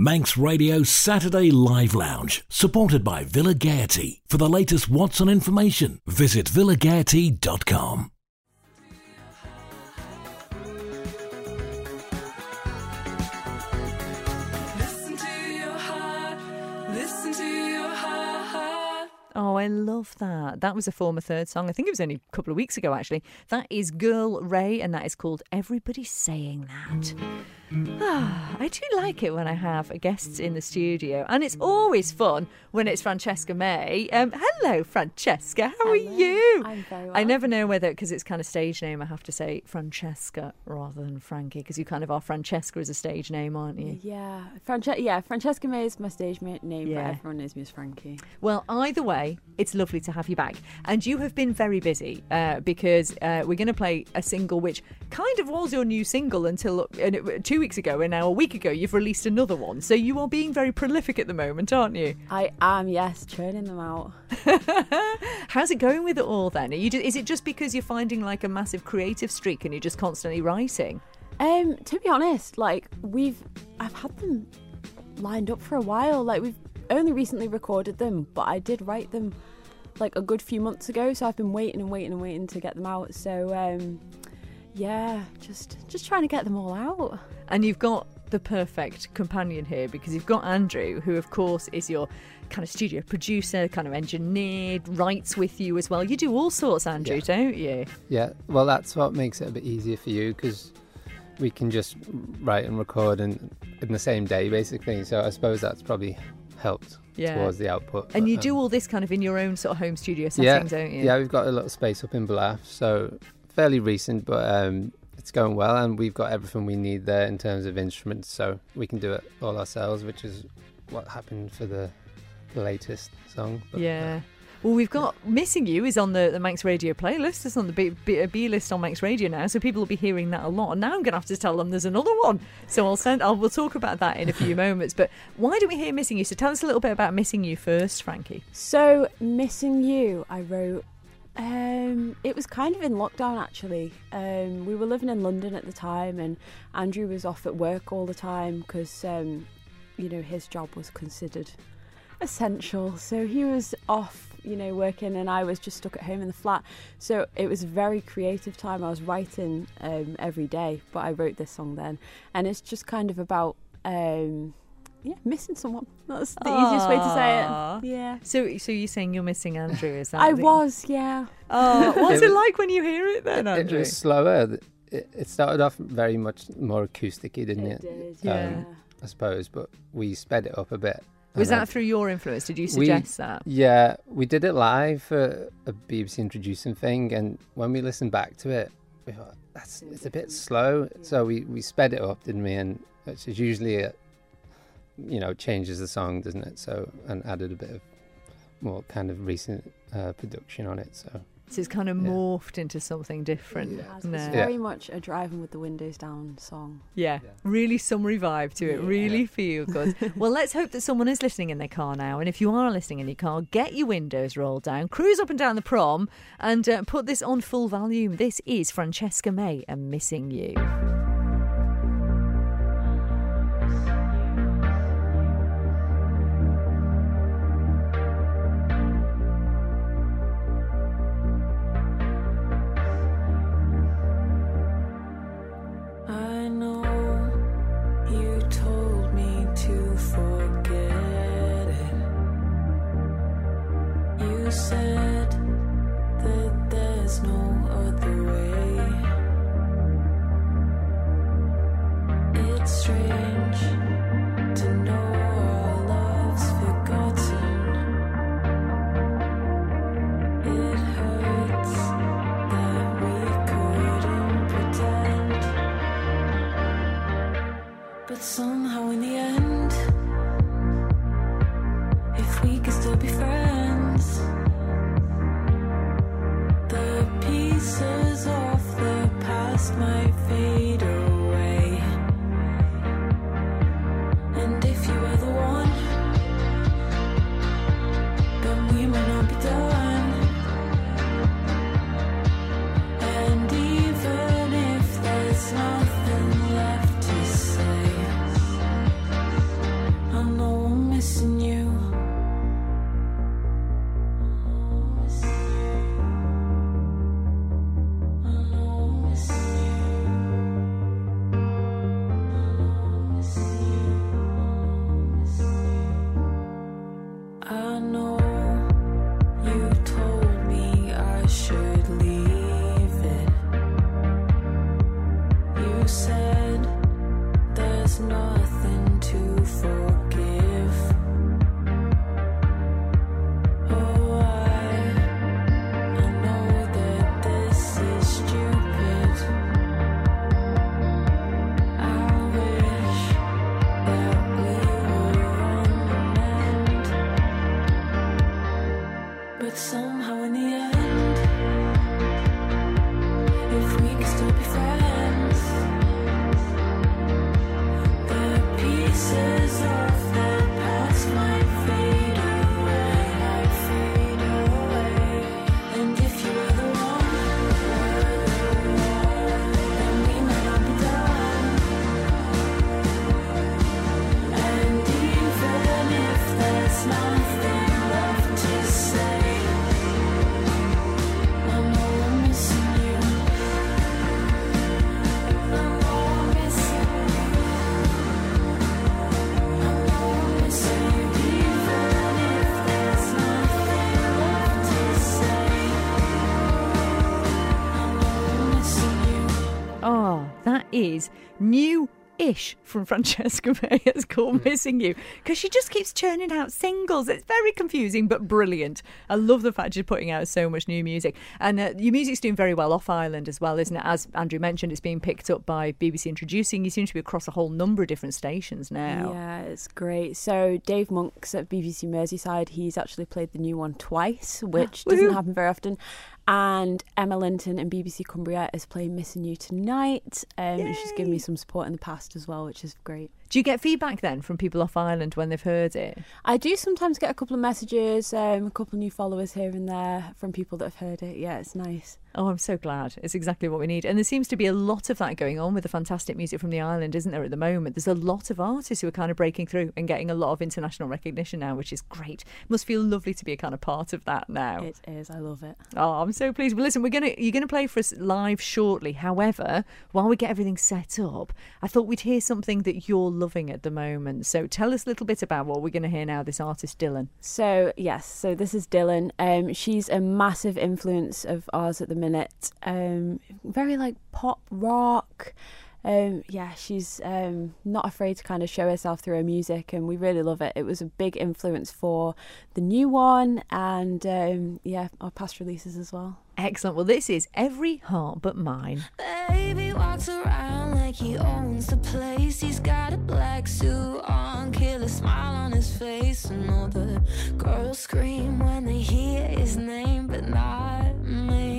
Manx Radio Saturday Live Lounge, supported by Villa Gaiety. For the latest Watson information, visit villagaiety.com. Oh, I love that. That was a former third song. I think it was only a couple of weeks ago, actually. That is Girl Ray, and that is called Everybody Saying That. Ah, I do like it when I have guests in the studio, and it's always fun when it's Francesca May. Um, hello, Francesca. How Hello. are you? I'm very well. I never know whether because it's kind of stage name. I have to say Francesca rather than Frankie because you kind of are Francesca as a stage name, aren't you? Yeah, Franche- yeah, Francesca May is my stage name, Yeah. but everyone knows me as Frankie. Well, either way, it's lovely to have you back. And you have been very busy uh, because uh, we're going to play a single which kind of was your new single until and it, two weeks ago, and now a week ago you've released another one. So you are being very prolific at the moment, aren't you? I am, yes, churning them out. How's it going with it all then? Are you, ju- is it just because you're finding like a massive creative streak and you're just constantly writing? Um, to be honest, like we've, I've had them lined up for a while. Like we've only recently recorded them, but I did write them like a good few months ago. So I've been waiting and waiting and waiting to get them out. So um, yeah, just just trying to get them all out. And you've got the perfect companion here because you've got Andrew, who, of course, is your kind of studio producer, kind of engineer, writes with you as well. You do all sorts, Andrew, Yeah. don't you? Yeah, well, that's what makes it a bit easier for you because we can just write and record in, in the same day, basically. So I suppose that's probably helped Yeah. towards the output. And but, you um, do all this kind of in your own sort of home studio yeah, settings, don't you? Yeah, we've got a little space up in Bluff, so fairly recent, but um, it's going well, and we've got everything we need there in terms of instruments, so we can do it all ourselves, which is what happened for the, the latest song. But, uh, Yeah. Well, we've got Missing You is on the, the Manx Radio playlist. It's on the B, B, B list on Manx Radio now, so people will be hearing that a lot. And now I'm going to have to tell them there's another one. So I'll send. I'll we'll talk about that in a few moments. But why don't we hear Missing You? So tell us a little bit about Missing You first, Frankie. So, Missing You, I wrote. Um, it was kind of in lockdown actually. Um, we were living in London at the time, and Andrew was off at work all the time because, um, you know, his job was considered essential. So he was off, you know, working, and I was just stuck at home in the flat. So it was a very creative time. I was writing um, every day, but I wrote this song then, and it's just kind of about. Um, yeah, missing someone. That's the easiest way to say it. Yeah. So, so you're saying you're missing Andrew? Is that? I the- was, yeah. Oh, what's It it like when you hear it then, It Andrew? was slower. It, it started off very much more acousticy, didn't it? did, Yeah. I suppose, but we sped it up a bit. Was and that through your influence? Did you We- suggest that? Yeah, we did it live for a BBC introducing thing, and when we listened back to it, we thought that's it's a bit slow. So we, we sped it up, didn't we? And which is usually a, you know changes the song, doesn't it? So and added a bit of more kind of recent uh, production on it. So So it's kind of Yeah. morphed into something different. It has. No. It's Yeah. very much a driving with the windows down song. Yeah, really summery vibe to it. Yeah. Really feel good. well, let's hope that someone is listening in their car now. And if you are listening in your car, get your windows rolled down, cruise up and down the prom, and uh, put this on full volume. This is Francesca May and Missing You. somehow in the end. If we could still be friends, the pieces of the past might. New. From Francesca May. It's called Missing You because she just keeps churning out singles. It's very confusing but brilliant. I love the fact she's putting out so much new music. And uh, your music's doing very well off island as well, isn't it? As Andrew mentioned, it's being picked up by BBC Introducing. You seem to be across a whole number of different stations now. Yeah, it's great. So Dave Monks at BBC Merseyside, he's actually played the new one twice, which doesn't happen very often. And Emma Linton and BBC Cumbria is playing Missing You Tonight. Um, and she's given me some support in the past as well, which is great. Do you get feedback then from people off island when they've heard it? I do sometimes get a couple of messages, um, a couple of new followers here and there from people that have heard it. Yeah, it's nice. Oh, I'm so glad. It's exactly what we need. And there seems to be a lot of that going on with the fantastic music from the island, isn't there, at the moment? There's a lot of artists who are kind of breaking through and getting a lot of international recognition now, which is great. Must feel lovely to be a kind of part of that now. It is. I love it. Oh, I'm so pleased. Well, listen, we're gonna you're gonna play for us live shortly. However, while we get everything set up, I thought we'd hear something that you're loving at the moment. So tell us a little bit about what we're gonna hear now. This artist, Dylan. So yes, so this is Dylan. Um, she's a massive influence of ours at the minute. Um, very like pop rock. Um, yeah, she's um, not afraid to kind of show herself through her music, and we really love it. It was a big influence for the new one, and um, yeah, our past releases as well. Excellent. Well, this is Every Heart But Mine. Baby walks around like he owns the place. He's got a black suit on, killer smile on his face. And all the girls scream when they hear his name, but not me.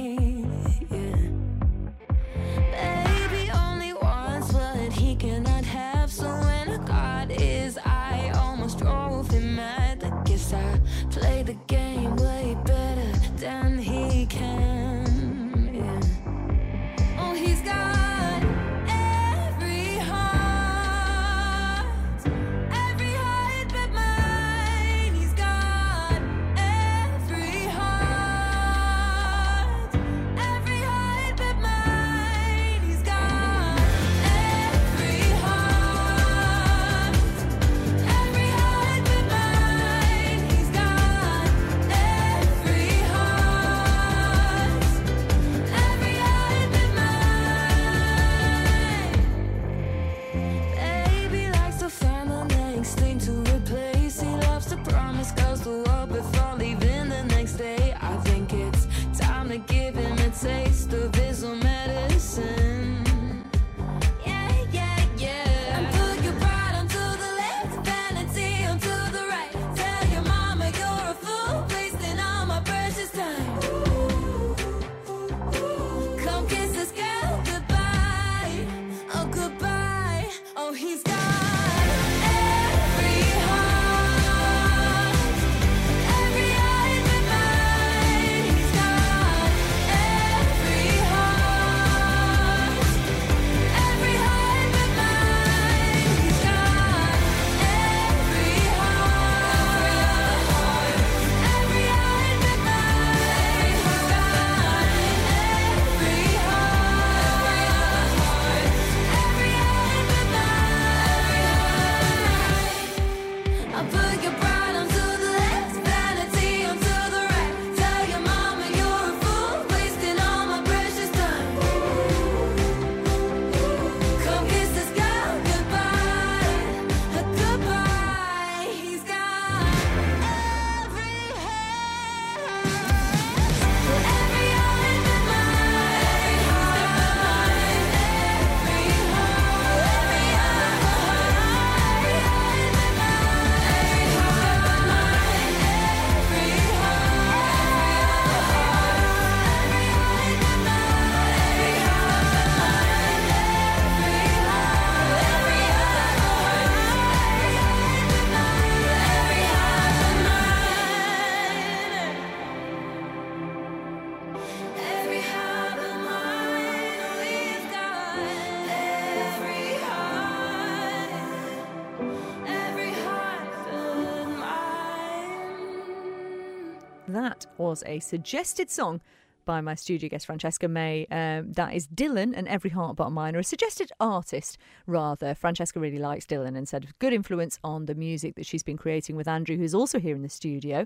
That was a suggested song by my studio guest Francesca May. Um, that is Dylan and Every Heart But Mine, or a suggested artist, rather. Francesca really likes Dylan and said good influence on the music that she's been creating with Andrew, who's also here in the studio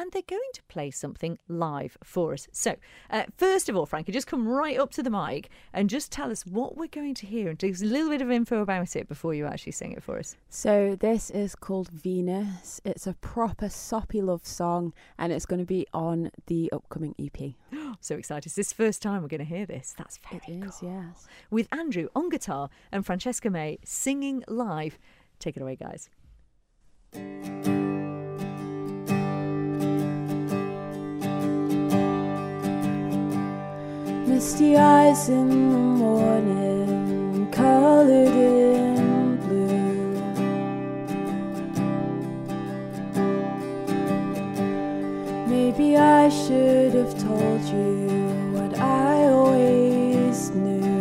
and they're going to play something live for us. So, uh, first of all, Frankie, just come right up to the mic and just tell us what we're going to hear and give us a little bit of info about it before you actually sing it for us. So this is called Venus. It's a proper soppy love song, and it's going to be on the upcoming EP. So excited. It's this first time we're going to hear this. That's very It is, cool. yes. With Andrew on guitar and Francesca May singing live. Take it away, guys. Misty eyes in the morning, colored in blue. Maybe I should have told you what I always knew.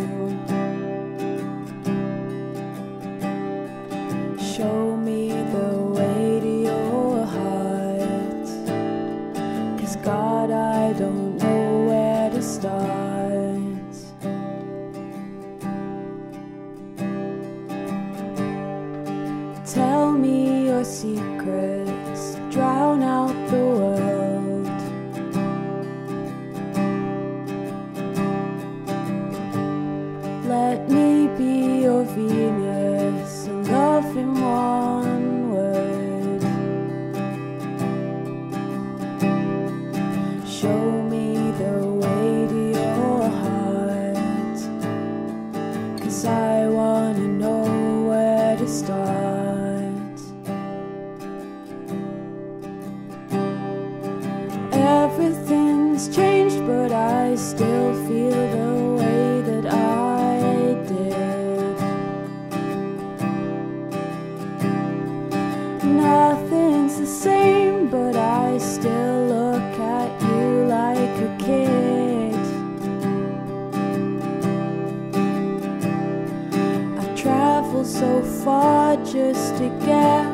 So far just to get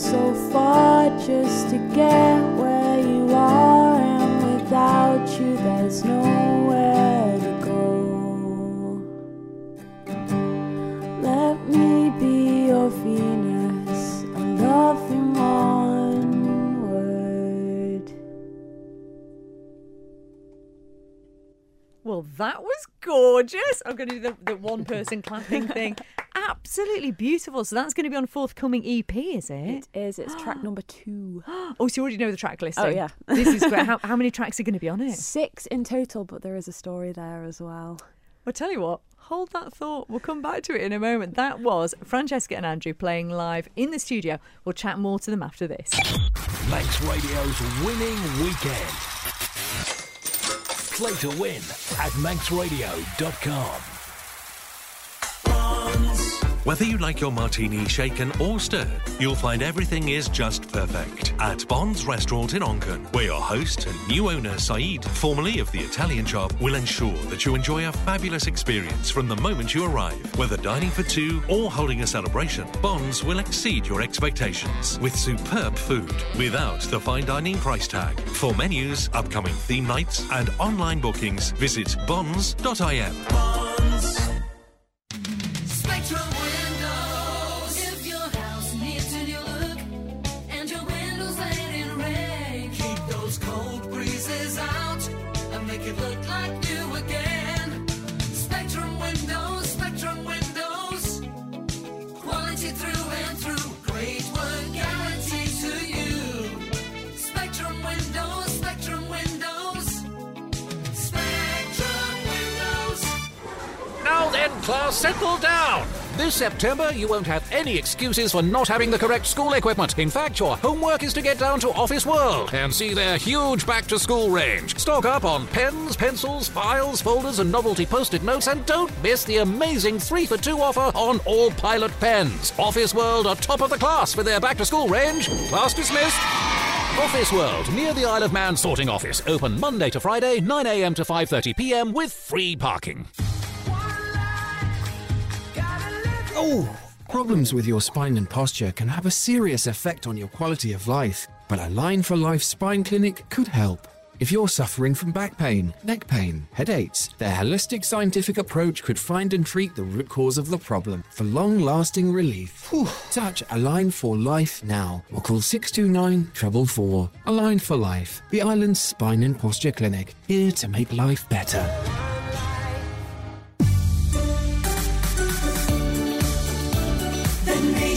so far just to get gorgeous. I'm going to do the, the one person clapping thing. Absolutely beautiful. So that's going to be on forthcoming EP, is it? It is. It's track number two. Oh, so you already know the track list. Oh, yeah. this is great. How, how many tracks are going to be on it? Six in total, but there is a story there as well. Well, tell you what, hold that thought. We'll come back to it in a moment. That was Francesca and Andrew playing live in the studio. We'll chat more to them after this. Manx Radio's winning weekend. Play to win at manxradio.com. Whether you like your martini shaken or stirred, you'll find everything is just perfect at Bond's Restaurant in Onchan, where your host and new owner Saeed, formerly of the Italian shop, will ensure that you enjoy a fabulous experience from the moment you arrive. Whether dining for two or holding a celebration, Bond's will exceed your expectations with superb food without the fine dining price tag. For menus, upcoming theme nights, and online bookings, visit bonds.im. Spectrum September, you won't have any excuses for not having the correct school equipment. In fact, your homework is to get down to Office World and see their huge back to school range. Stock up on pens, pencils, files, folders, and novelty post it notes, and don't miss the amazing 3 for 2 offer on all pilot pens. Office World are top of the class for their back to school range. Class dismissed. Office World, near the Isle of Man sorting office. Open Monday to Friday, 9am to 5.30pm with free parking. Oh! Problems with your spine and posture can have a serious effect on your quality of life, but Align for Life Spine Clinic could help. If you're suffering from back pain, neck pain, headaches, their holistic scientific approach could find and treat the root cause of the problem for long lasting relief. Whew. Touch Align for Life now or call 629 444. Align for Life, the island's spine and posture clinic, here to make life better.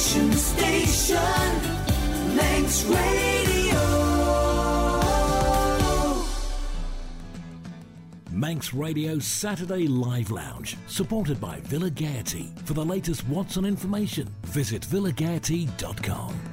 The Station, Manx Radio. Manx Radio's Saturday Live Lounge, supported by Villa Gaiety. For the latest Watson information, visit villagaiety.com.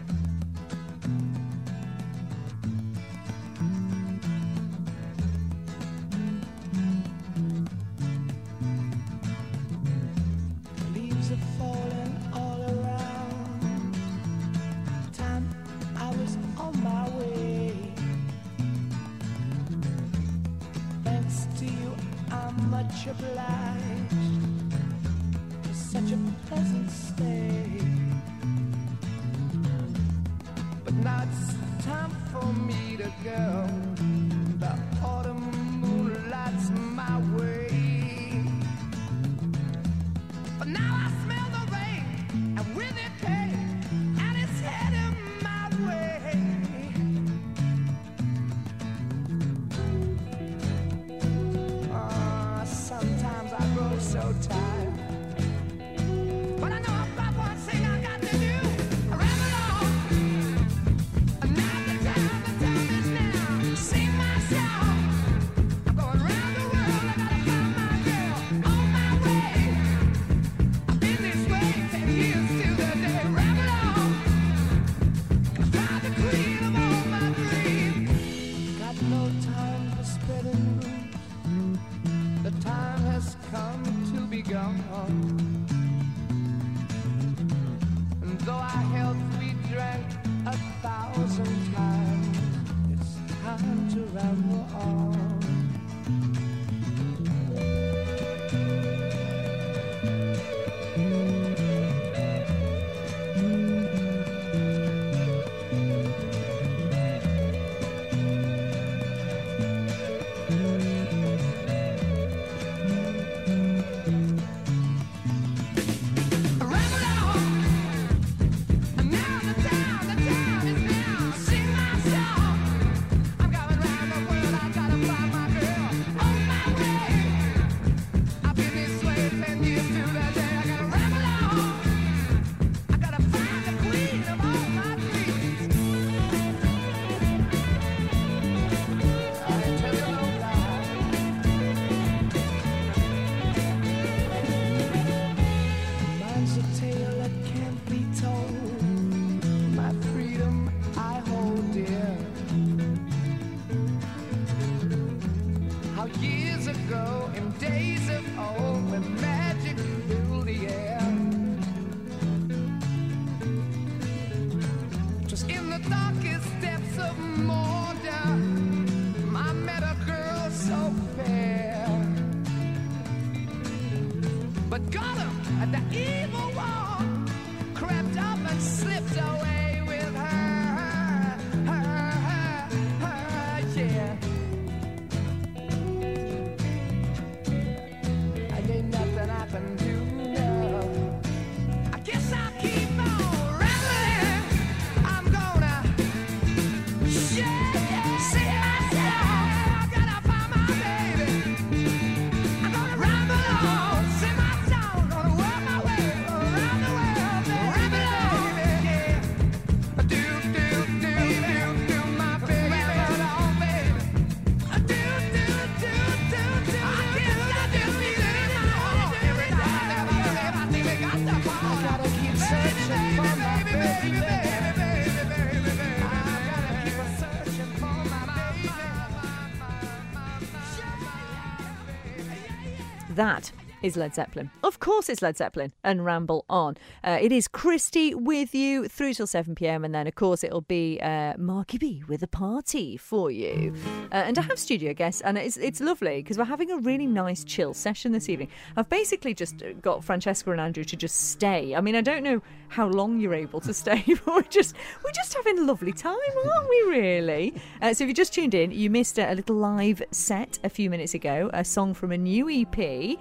is Led Zeppelin. Of course, it's Led Zeppelin and Ramble On. Uh, it is Christy with you through till 7 pm, and then, of course, it'll be uh, Marky B with a party for you. Uh, and I have studio guests, and it's, it's lovely because we're having a really nice chill session this evening. I've basically just got Francesca and Andrew to just stay. I mean, I don't know how long you're able to stay, but we're just, we're just having a lovely time, aren't we, really? Uh, so if you just tuned in, you missed a, a little live set a few minutes ago, a song from a new EP.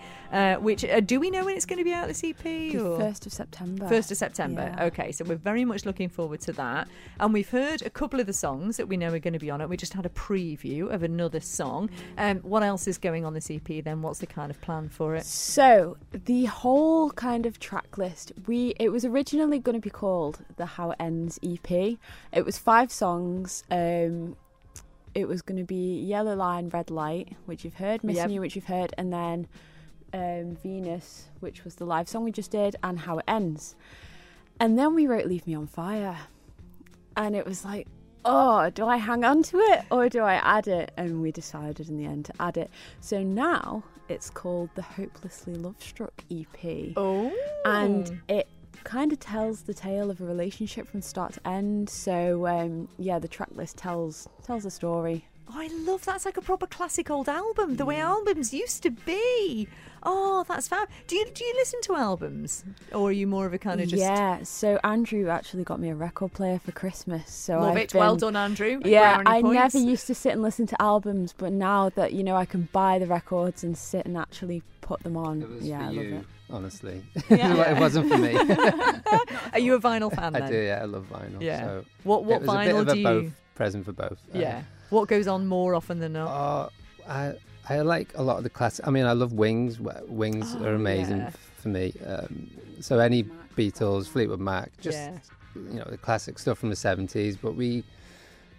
Uh, which uh, do we know when it's going to be out this EP? The first of September. First of September. Yeah. Okay, so we're very much looking forward to that. And we've heard a couple of the songs that we know are going to be on it. We just had a preview of another song. Um, what else is going on this EP then? What's the kind of plan for it? So the whole kind of track list, we it was originally going to be called the How It Ends EP. It was five songs. Um, it was going to be Yellow Line, Red Light, which you've heard, Missing Yep. You, which you've heard, and then um, Venus, which was the live song we just did, and How It Ends. And then we wrote Leave Me on Fire. And it was like, oh, do I hang on to it or do I add it? And we decided in the end to add it. So now it's called the Hopelessly Love Struck EP. Oh. And it kind of tells the tale of a relationship from start to end. So um, yeah, the track list tells tells a story. Oh, I love that's like a proper classic old album, the way albums used to be. Oh, that's fab. Do you do you listen to albums, or are you more of a kind of just Yeah, so Andrew actually got me a record player for Christmas. So love I've it? Well done, Andrew. Yeah, I points. never used to sit and listen to albums, but now that you know I can buy the records and sit and actually put them on, It was yeah, for I love you, it. honestly. Yeah. it wasn't for me. Are you a vinyl fan I do, yeah. I love vinyl. Yeah. So What what it was a bit vinyl of a do both you? present for both. Uh, Yeah. What goes on more often than not? Uh, I I like a lot of the classic. I mean, I love Wings. Wings Oh, are amazing yeah. for me. Um, so any Beatles, Fleetwood Mac, just Yeah. you know the classic stuff from the seventies. But we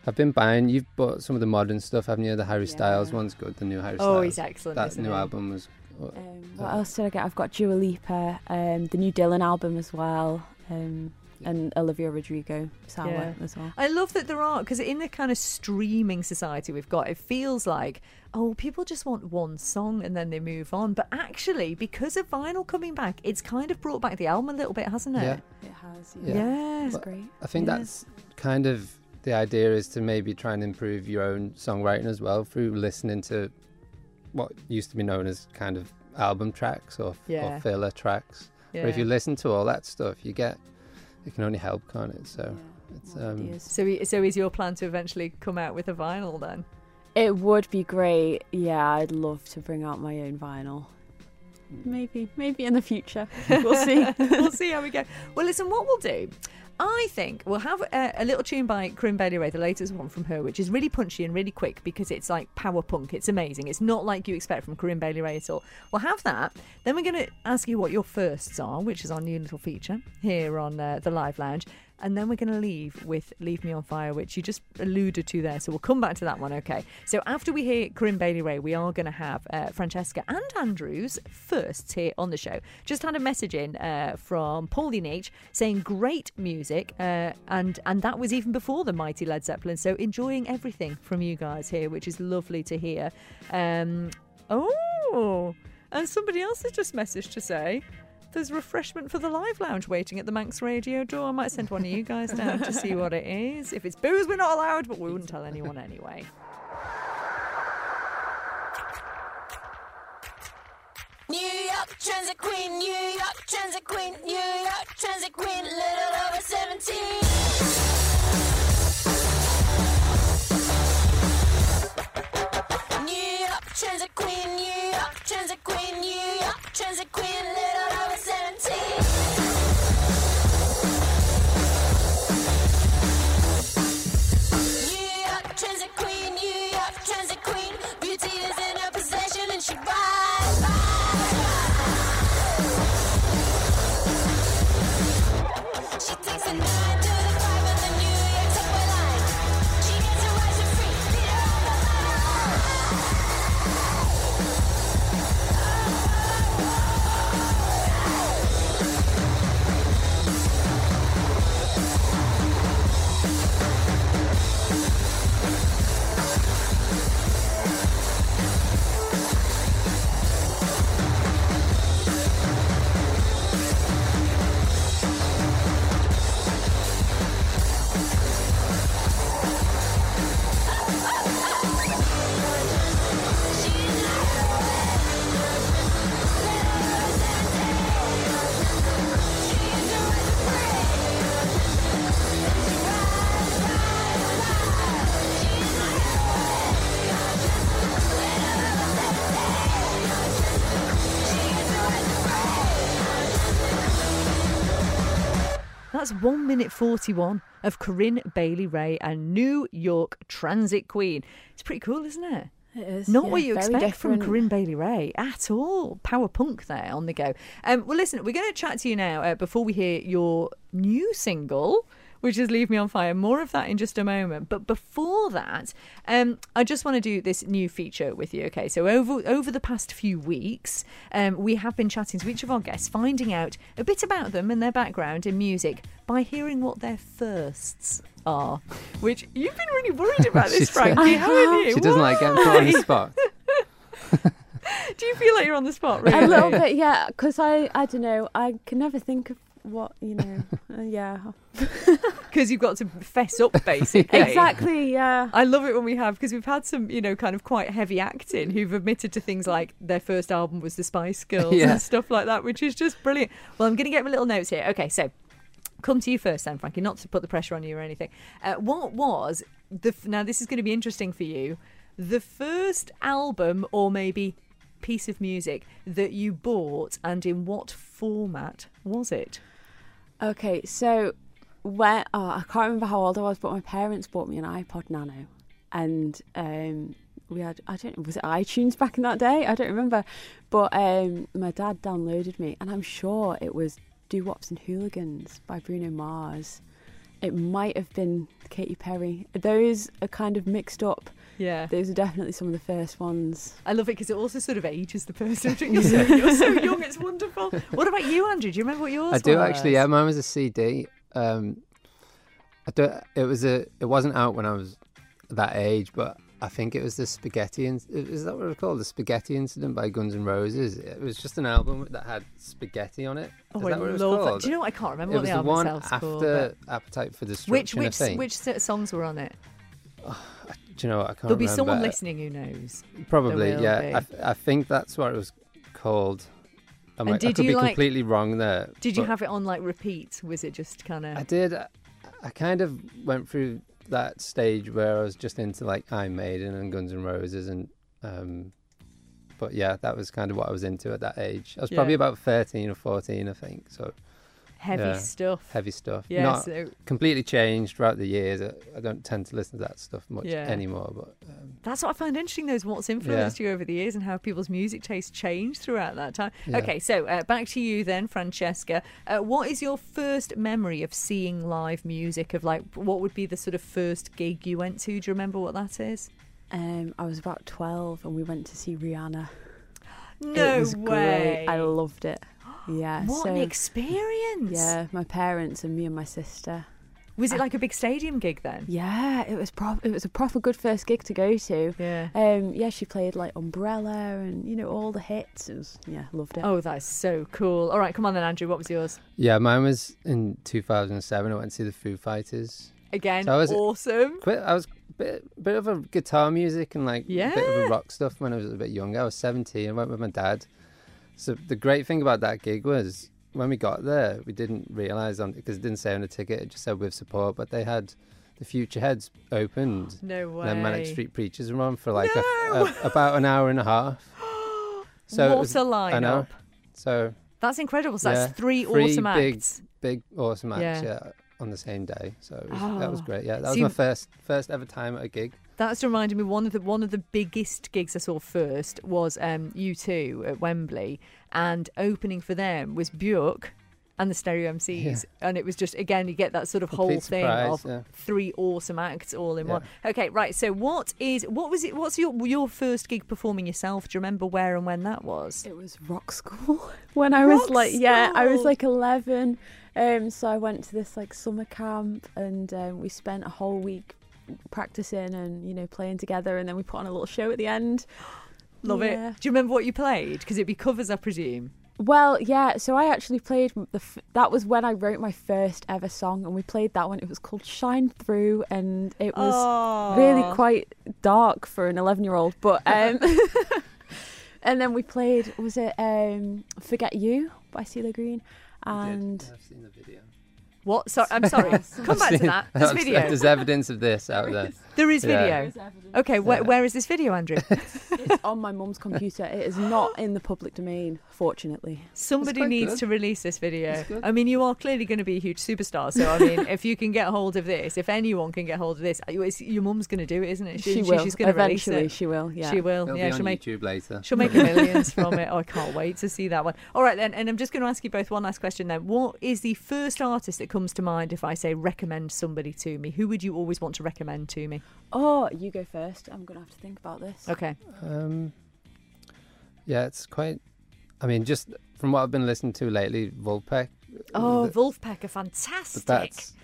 have been buying. You've bought some of the modern stuff, haven't you? The Harry Styles one's good. The new Harry Styles. Oh, he's excellent, That isn't new he? album was. uh, Um, what uh, else did I get? I've got Dua Lipa, um, the new Dylan album as well, um, and Olivia Rodrigo, Sour Yeah. as well. I love that there are because in the kind of streaming society we've got, it feels like oh, people just want one song and then they move on. But actually, because of vinyl coming back, it's kind of brought back the album a little bit, hasn't it? Yeah. It has. Yeah. Yeah. It's great. I think Yeah. that's kind of the idea is to maybe try and improve your own songwriting as well through listening to what used to be known as kind of album tracks or, Yeah. or filler tracks. Yeah. But if you listen to all that stuff, you get it can only help, can't it? So it's um, so, i- so is your plan to eventually come out with a vinyl then? It would be great. Yeah, I'd love to bring out my own vinyl. Maybe, maybe in the future. We'll see. we'll see how we go. Well, listen, what we'll do. I think we'll have a, a little tune by Corinne Bailey Rae, the latest one from her, which is really punchy and really quick because it's like power punk. It's amazing. It's not like you expect from Corinne Bailey Rae at all. We'll have that. Then we're going to ask you what your firsts are, which is our new little feature here on uh, the Live Lounge. And then we're going to leave with Leave Me on Fire, which you just alluded to there. So we'll come back to that one, okay? So after we hear Corinne Bailey Rae, we are going to have uh, Francesca and Andrews first here on the show. Just had a message in uh, from Pauline H saying great music, uh, and and that was even before the mighty Led Zeppelin. So enjoying everything from you guys here, which is lovely to hear. Um, oh, and somebody else has just messaged to say. There's refreshment for the live lounge waiting at the Manx radio door. I might send one of you guys down to see what it is. If it's booze, we're not allowed, but we wouldn't tell anyone anyway. New York Transit Queen, New York Transit Queen, New York Transit Queen, little over 17. New York Transit Queen, New York Transit Queen, New York Transit Queen, That's one minute forty-one of Corinne Bailey Rae and New York Transit Queen. It's pretty cool, isn't it? It is Not yeah, what you expect from. Corinne Bailey Rae at all. Power punk there on the go. Um, well, listen, we're going to chat to you now uh, before we hear your new single, which is Leave Me on Fire. More of that in just a moment. But before that, um, I just want to do this new feature with you. Okay, so over over the past few weeks, um, we have been chatting to each of our guests, finding out a bit about them and their background in music by hearing what their firsts are. Which you've been really worried about this, Frankie, haven't you? She doesn't like getting put on the spot. Do you feel like you're on the spot, really? A little bit, yeah, because I, I don't know, I can never think of what, you know, uh, yeah. Because you've got to fess up, basically. Exactly, yeah. I love it when we have because we've had some, you know, kind of quite heavy acting who've admitted to things like their first album was the Spice Girls Yeah. and stuff like that, which is just brilliant. Well, I'm going to get my little notes here. Okay, so come to you first, then, Frankie. Not to put the pressure on you or anything. Uh, what was the f- now? This is going to be interesting for you. The first album, or maybe piece of music that you bought, and in what format was it? Okay, so when oh, I can't remember how old I was, but my parents bought me an iPod Nano, and um, we had I don't was it iTunes back in that day? I don't remember, but um, my dad downloaded me, and I'm sure it was "Doo-Wops and Hooligans by Bruno Mars. It might have been Katy Perry. Those are kind of mixed up. Yeah. Those are definitely some of the first ones. I love it because it also sort of ages the person. You're so, you're so young, it's wonderful. What about you, Andrew? Do you remember what yours I do was? actually. Yeah, mine was a CD. Um, I don't. It was a. It wasn't out when I was that age, but I think it was the Spaghetti. In, is that what it's called? The Spaghetti Incident by Guns N' Roses. It was just an album that had spaghetti on it. Oh, is I that what it was love called? that. Do you know what? I can't remember it what was the the album one itself's after called. but- Appetite for Destruction. Which I which think. which sort of songs were on it? Do you know what? I can't There'll be remember. someone listening who knows. Probably, yeah. I, I think that's what it was called. I'm And like, I did could you, be like- completely wrong there. Did you have it on like repeat? Was it just kind of? I did. I, I kind of went through that stage where I was just into like Iron Maiden and Guns N' Roses, and um, but yeah, that was kind of what I was into at that age. I was probably about thirteen or fourteen, I think. So Heavy yeah, stuff. heavy stuff. Yeah, Not so- completely changed throughout the years. I, I don't tend to listen to that stuff much Yeah. anymore. But um, That's what I find interesting, though, is what's influenced you over the years and how people's music tastes change throughout that time. Yeah. Okay, so uh, back to you then, Francesca. Uh, what is your first memory of seeing live music? Of like, what would be the sort of first gig you went to? Do you remember what that is? Um, I was about 12 and we went to see Rihanna. No it was way. great. I loved it. Yeah. What so, an experience! Yeah, my parents and me and my sister. Was it like a big stadium gig then? Yeah, it was prop. It was a proper good first gig to go to. Yeah. Um, yeah, she played like Umbrella and you know all the hits. It was yeah, loved it. Oh, that's so cool. All right, come on then, Andrew. What was yours? yeah, mine was in 2007. I went to see the Foo Fighters. Again, So I was- awesome. Quite, I was a bit, bit of a guitar music and like a bit of a rock stuff when I was a bit younger. I was 17. I went with my dad. So the great thing about that gig was when we got there, we didn't realize on because it didn't say on the ticket. It just said with support, but they had the Futureheads opened. No way. And Manic Street Preachers were on for like No! a, about an hour and a half. So it what was- a lineup! So That's incredible. So yeah, that's three, three awesome big, acts. big awesome acts. Yeah. Yeah. On the same day. So it was, that was Oh. great. Yeah, that was you- my first first ever time at a gig. That's reminded me one of the one of the biggest gigs I saw first was um, U2 at Wembley, and opening for them was Björk and the Stereo MCs, Yeah. and it was just again you get that sort of whole Complete thing surprise, of yeah. three awesome acts all in Yeah. one. Okay, right. So what is what was it? What's your your first gig performing yourself? Do you remember where and when that was? It was rock school when I was Rock like yeah I was like 11 um so I went to this like summer camp and um, we spent a whole week practicing and you know playing together and then we put on a little show at the end Love Yeah. it. Do you remember what you played? Because it'd be covers, I presume. Well yeah so I actually played the f- that was when I wrote my first ever song and we played that one. It was called Shine Through and it was really quite dark for an 11 year old but um and then we played was it um Forget You by CeeLo Green? And I've seen the video. What? Sorry, I'm sorry. Come back to that. There's video. There's evidence of this out there. There is Yeah. video. Okay, where, where is this video, Andrew? it's on my mum's computer. It is not in the public domain, fortunately. Somebody needs good. to release this video. I mean, you are clearly going to be a huge superstar. So, I mean, if you can get hold of this, if anyone can get hold of this, uh, it's, your mum's going to do it, isn't it? She, will. She's going to release Eventually, it. she will. Yeah. She will. It'll yeah, be she'll on make YouTube later. She'll make millions from it. Oh, I can't wait to see that one. All right, then. And I'm just going to ask you both one last question then. What is the first artist that comes to mind if I say recommend somebody to me? Who would you always want to recommend to me? Oh, you go first. I'm gonna have to think about this. Okay. Um, yeah, it's quite. I mean, just from what I've been listening to lately, Vulfpeck. Oh, the- Vulfpeck are fantastic. that's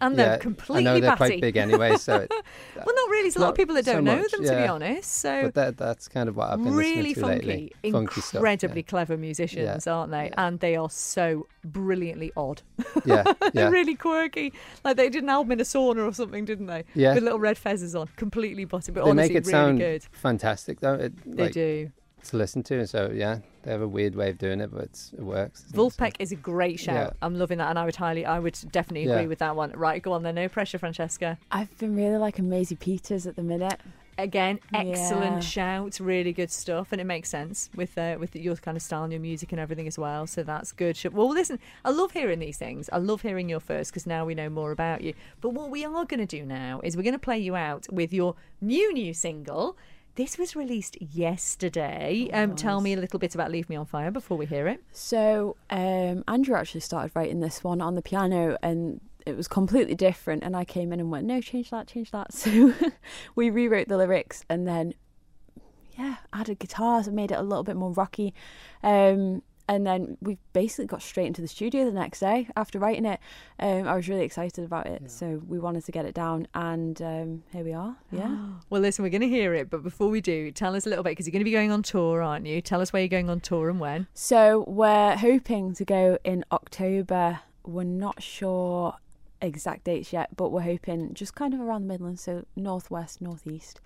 and they're completely I know they're batty. quite big anyway, so. It, well, not really. There's a lot of people that don't know much, them, to be honest. So but that that's kind of what I've been really funky. Funky stuff, incredibly clever musicians, Yeah, aren't they? yeah. And they are so brilliantly odd. Yeah, They're yeah. really quirky. Like they did an album in a sauna or something, didn't they? Yeah. With little red fezzes on, completely butty, but they honestly, make it really sound good. fantastic, though. It, They do. To listen to. So yeah, they have a weird way of doing it, but it's, it works. doesn't? Vulfpeck is a great shout. Yeah. I'm loving that, and I would highly, I would definitely agree Yeah. with that one. Right, go on then. No pressure, Francesca. I've been really liking Maisie Peters at the minute. Again, excellent Yeah. shout, really good stuff, and it makes sense with uh, with your kind of style and your music and everything as well. So that's good. Well, listen, I love hearing these things. I love hearing your first because now we know more about you. But what we are going to do now is we're going to play you out with your new new single. This was released yesterday. Um, tell me a little bit about "Leave Me on Fire" before we hear it. So um, Andrew actually started writing this one on the piano, and it was completely different. And I came in and went, "No, change that, change that." So we rewrote the lyrics, and then yeah, added guitars and made it a little bit more rocky. Um, and then we basically got straight into the studio the next day after writing it. Um, I was really excited about it, so we wanted to get it down, and um, here we are. Yeah. Well, listen, we're going to hear it, but before we do, tell us a little bit because you're going to be going on tour, aren't you? Tell us where you're going on tour and when. So we're hoping to go in October. We're not sure exact dates yet, but we're hoping just kind of around the Midlands, so northwest, northeast,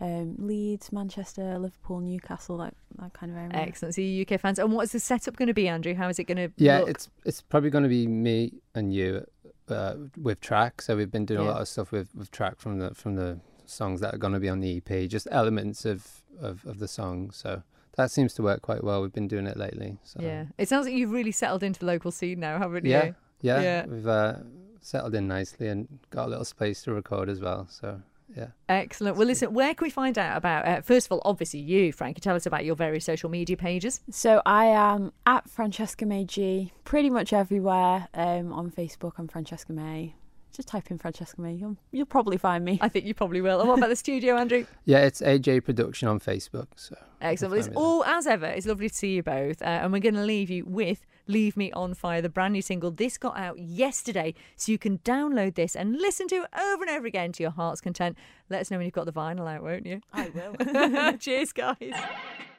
um, Leeds, Manchester, Liverpool, Newcastle, that that kind of area. Excellent. So you UK fans. And what is the setup going to be, Andrew? How is it going to Yeah, look? it's it's probably going to be me and you uh, with track. So we've been doing Yeah. a lot of stuff with, with track from the from the songs that are going to be on the EP, just elements of, of, of the song. So that seems to work quite well. We've been doing it lately. So Yeah. It sounds like you've really settled into the local scene now, haven't yeah, you? yeah, Yeah. We've uh, settled in nicely and got a little space to record as well. So yeah. Excellent. Well, listen, where can we find out about, uh, first of all, obviously you, Frankie, tell us about your various social media pages. So I am at Francesca May G, pretty much everywhere. Um, on Facebook, I'm Francesca May. Just type in Francesca May, you'll, you'll probably find me. I think you probably will. And what about the studio, Andrew? Yeah, it's AJ Production on Facebook. So Excellent. Well, it's all as ever. It's lovely to see you both, uh, and we're going to leave you with "Leave Me on Fire," the brand new single. This got out yesterday, so you can download this and listen to it over and over again to your heart's content. Let us know when you've got the vinyl out, won't you? I will. Cheers, guys.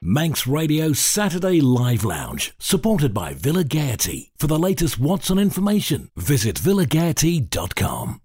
Manx Radio Saturday Live Lounge, supported by Villa Gaiety. For the latest What's On information, visit villagaiety.com.